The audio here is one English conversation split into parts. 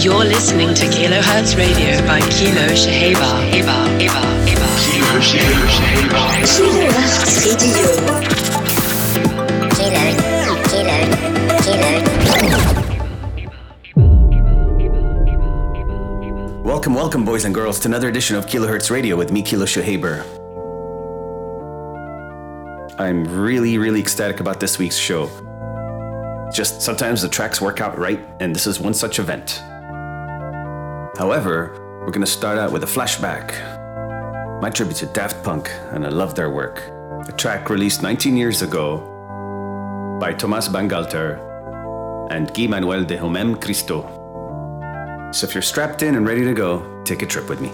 You're listening to Kilohertz Radio by Kilo Shaheba. Eba, Eba, Eba. Kilo Shaheba. Kilohertz Radio. Kilo, Kilo, Kilo. Welcome, welcome, boys and girls, to another edition of Kilohertz Radio with me, Kilo Shahaber. I'm really, really ecstatic about this week's show. Just sometimes the tracks work out right, and this is one such event. However, we're going to start out with a flashback. My tribute to Daft Punk, and I love their work. A track released 19 years ago by Thomas Bangalter and Guy Manuel de Homem Christo. So if you're strapped in and ready to go, take a trip with me.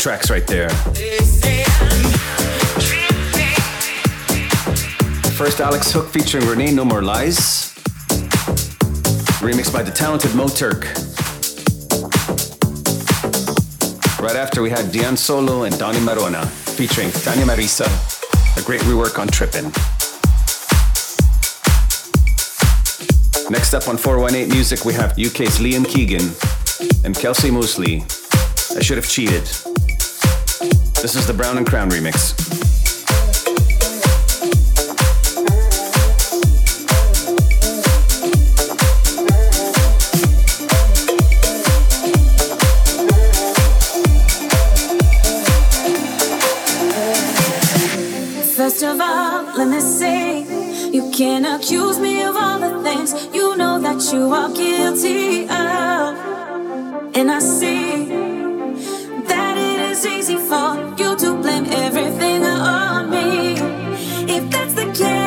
Tracks right there. First, Alex Hook featuring Renee No More Lies. Remixed by the talented Mo Turk. Right after, we had Dion Solo and Donny Marona featuring Tanya Marisa. A great rework on Trippin'. Next up on 418 Music, we have UK's Liam Keegan and Kelsey Mosley I should have cheated. This is the Brown and Crown remix. First of all, let me say, you can't accuse me of all the things you know that you are guilty of. And I see it's easy for you to blame everything on me. If that's the case,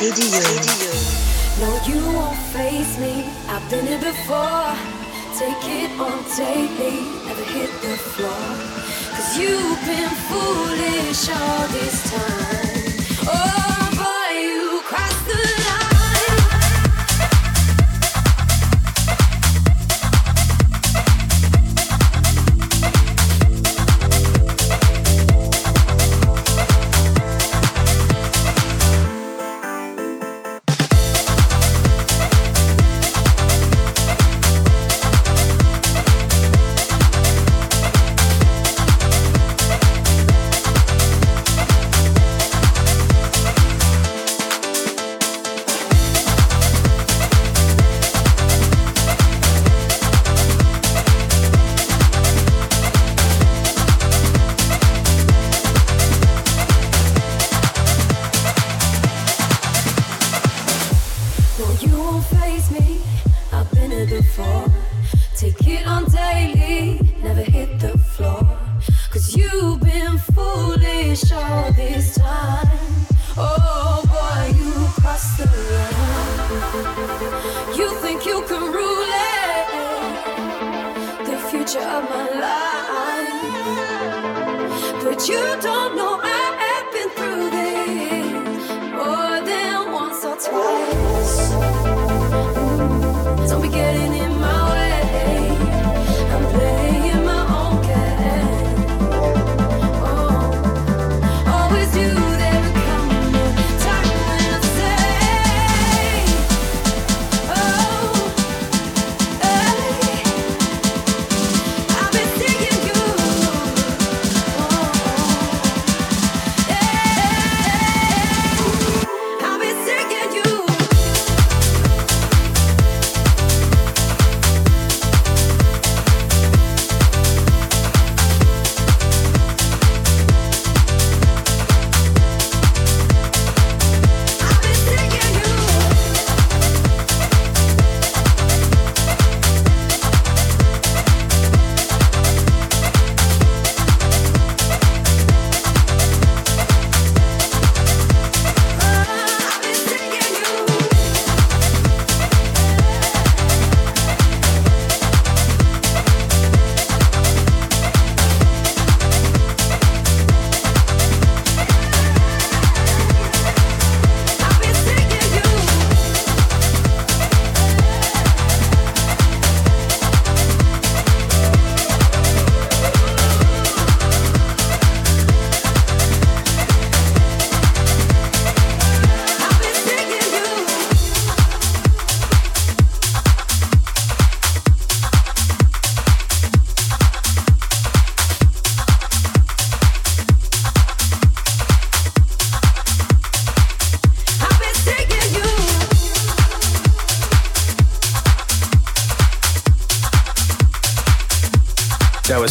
CDU. No, you won't face me. I've been here before. Take it or take me. Never hit the floor. Cause you've been foolish all this time.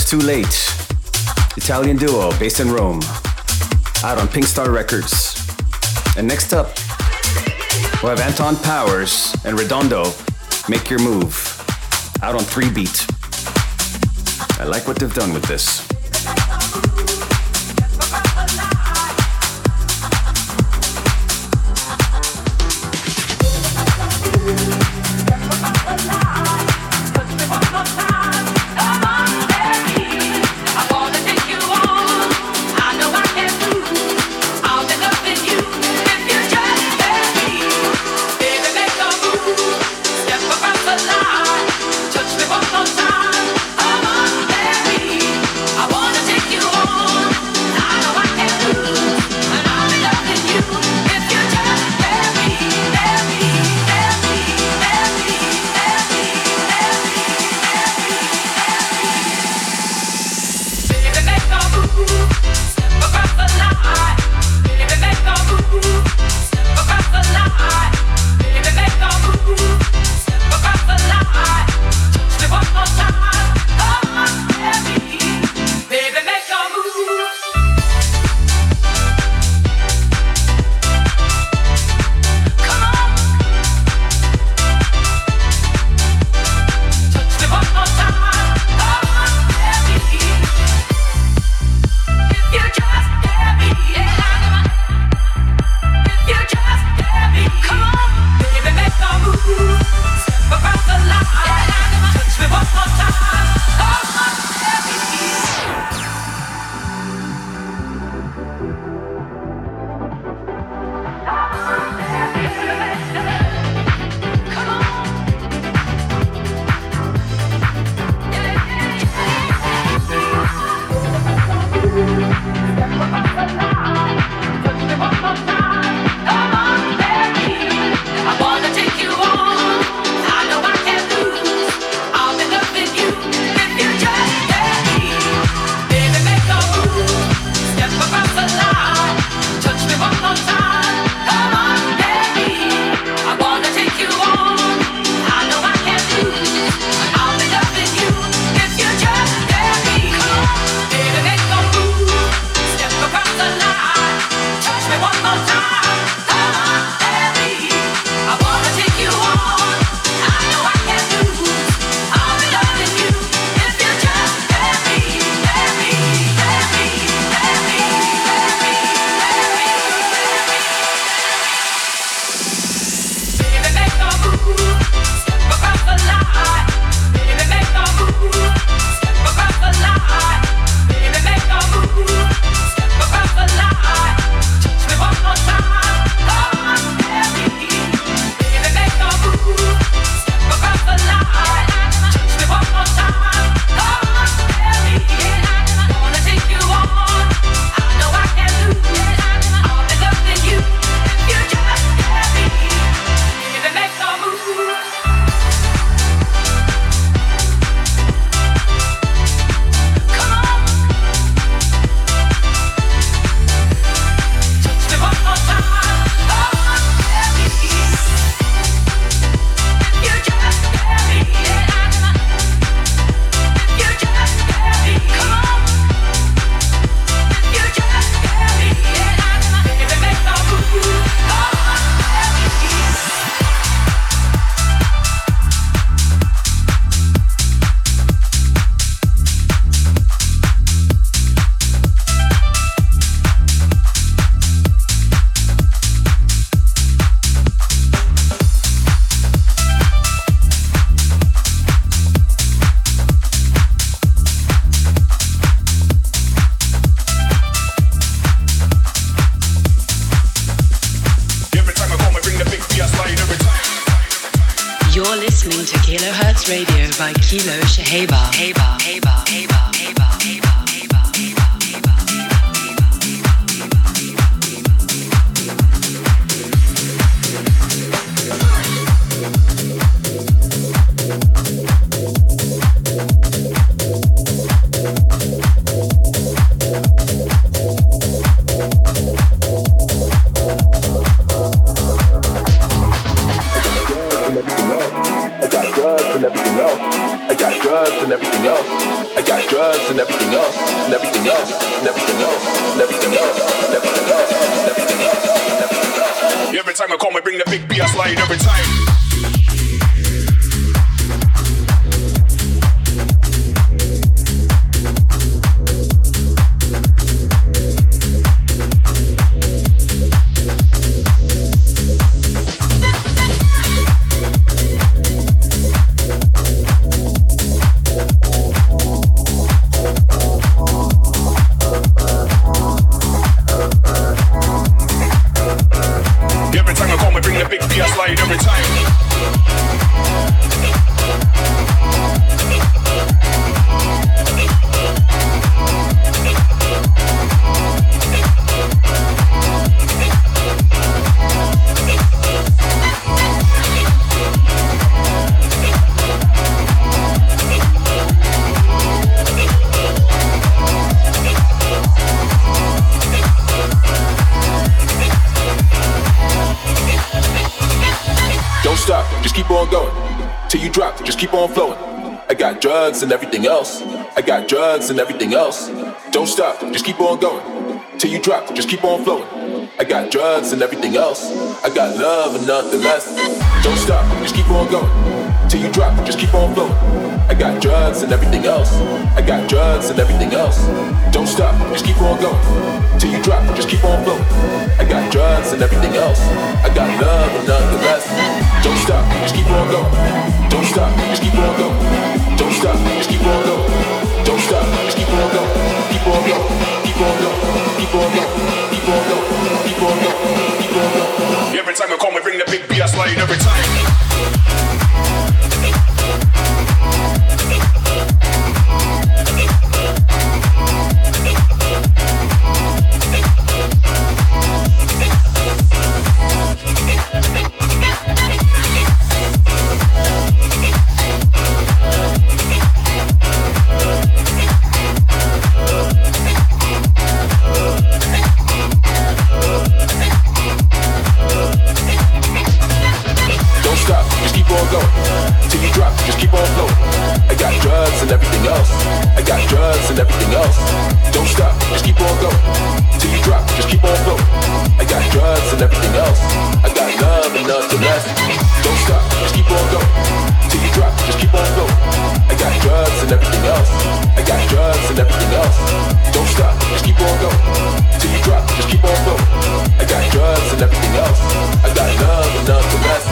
Too Late, Italian duo based in Rome, out on Pink Star Records. And next up, we'll have Anton Powers and Redondo, Make Your Move, out on 3 Beat. I like what they've done with this. Kilo. Drugs and everything else. I got drugs and everything else. Don't stop, just keep on going. Till you drop, just keep on flowing. I got drugs and everything else. I got love and nothing less. Don't stop, just keep on going. Till you drop, just keep on flowing. I got drugs and everything else. I got drugs and everything else. Don't stop, just keep on going. Till you drop, just keep on flowing. I got drugs and everything else. I got love and nothing less. Don't stop, just keep on going. Don't stop, just keep on going. Stop, just keep on going. Don't stop, just keep on going. Keep on going. Keep on going. Keep on going. Keep on going. Keep on going. Keep on going. Every time I come, we bring the big beer slide every time. us and everything else. Don't stop, just keep on going. Till you drop, just keep on going. I got drugs and everything else. I got love and nothing less. Don't stop, just keep on going. Till you drop, just keep on going. I got drugs and everything else. I got drugs and everything else. Don't stop, just keep on going. Till you drop, just keep on going. I got drugs and everything else. I got love and nothing less.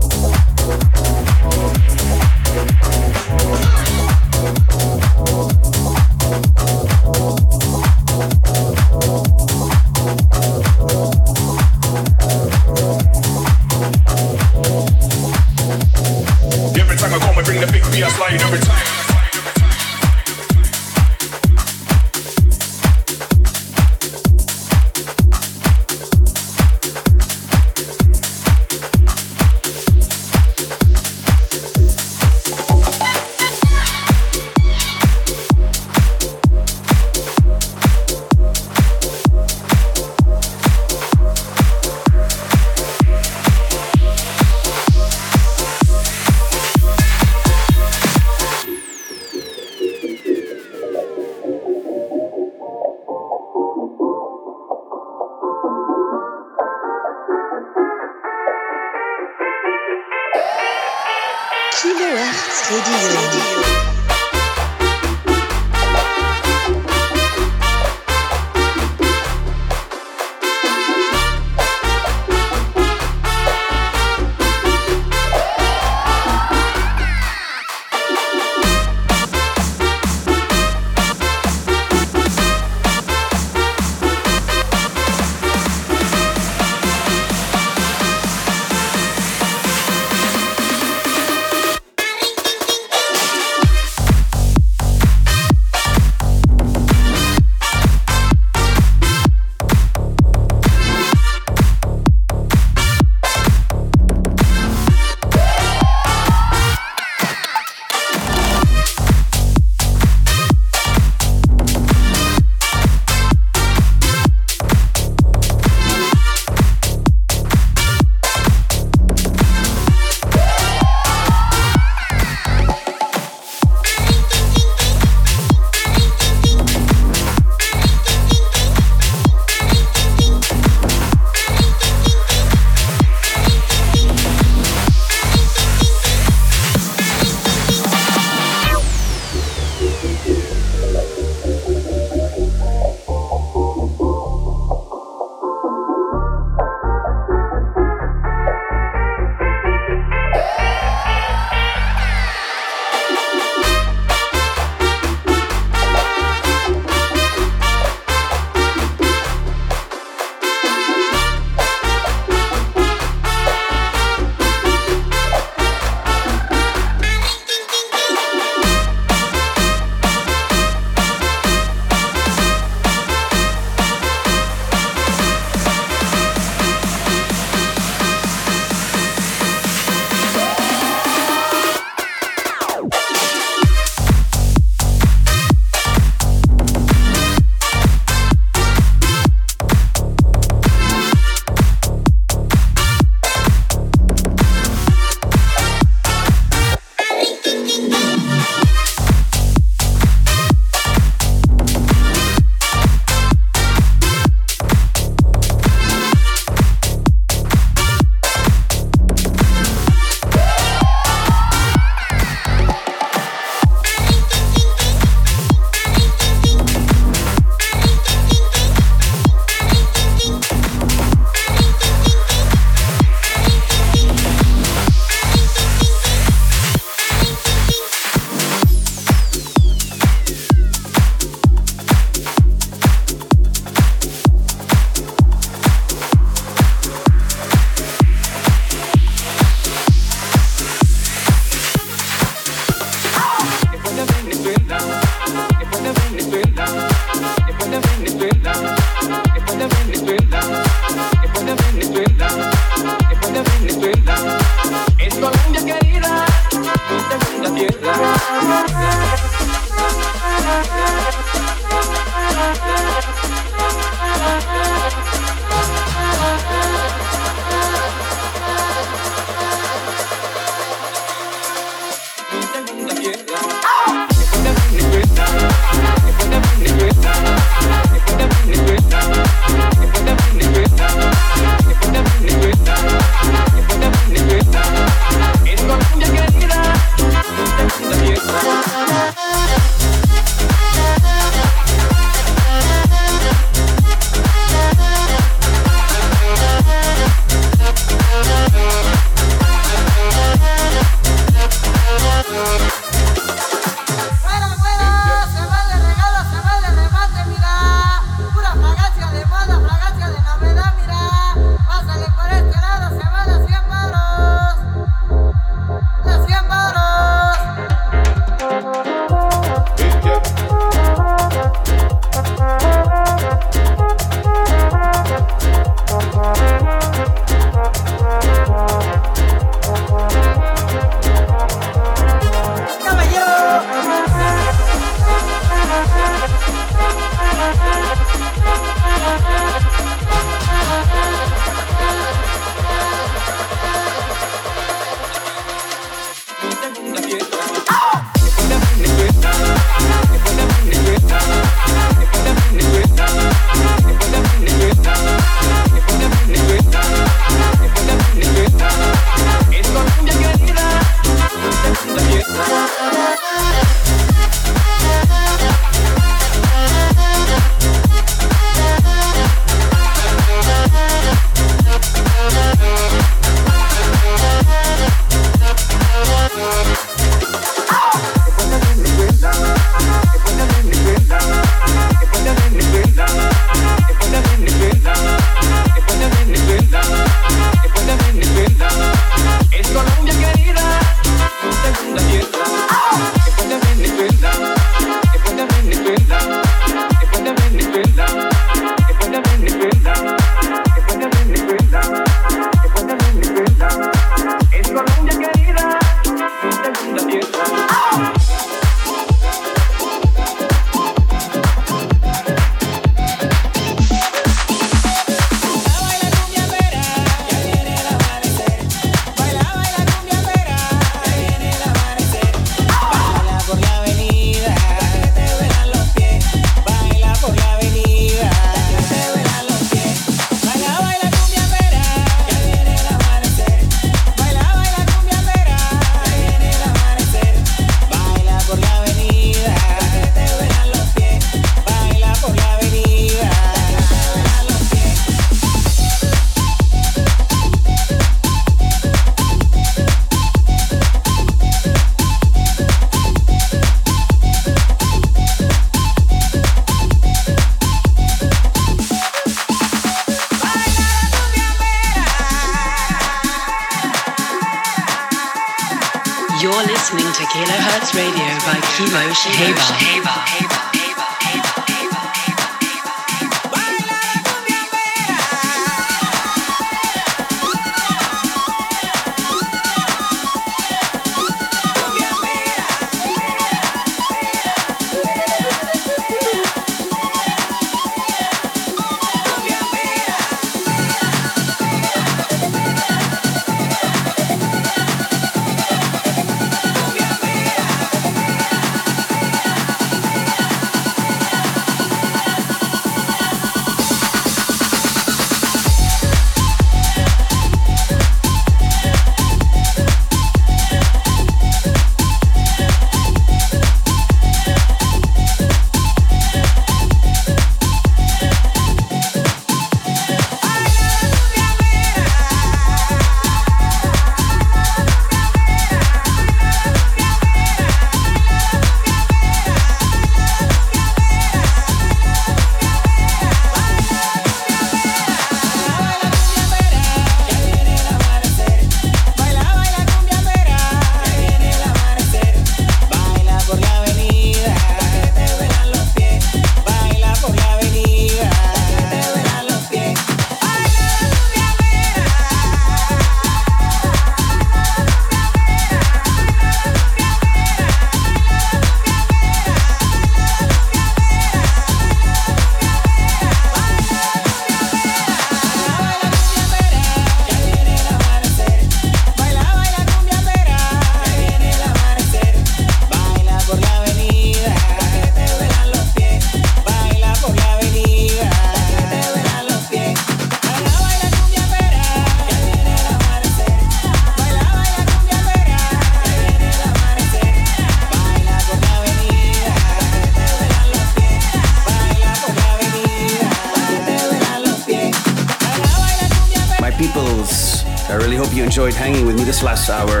Hour.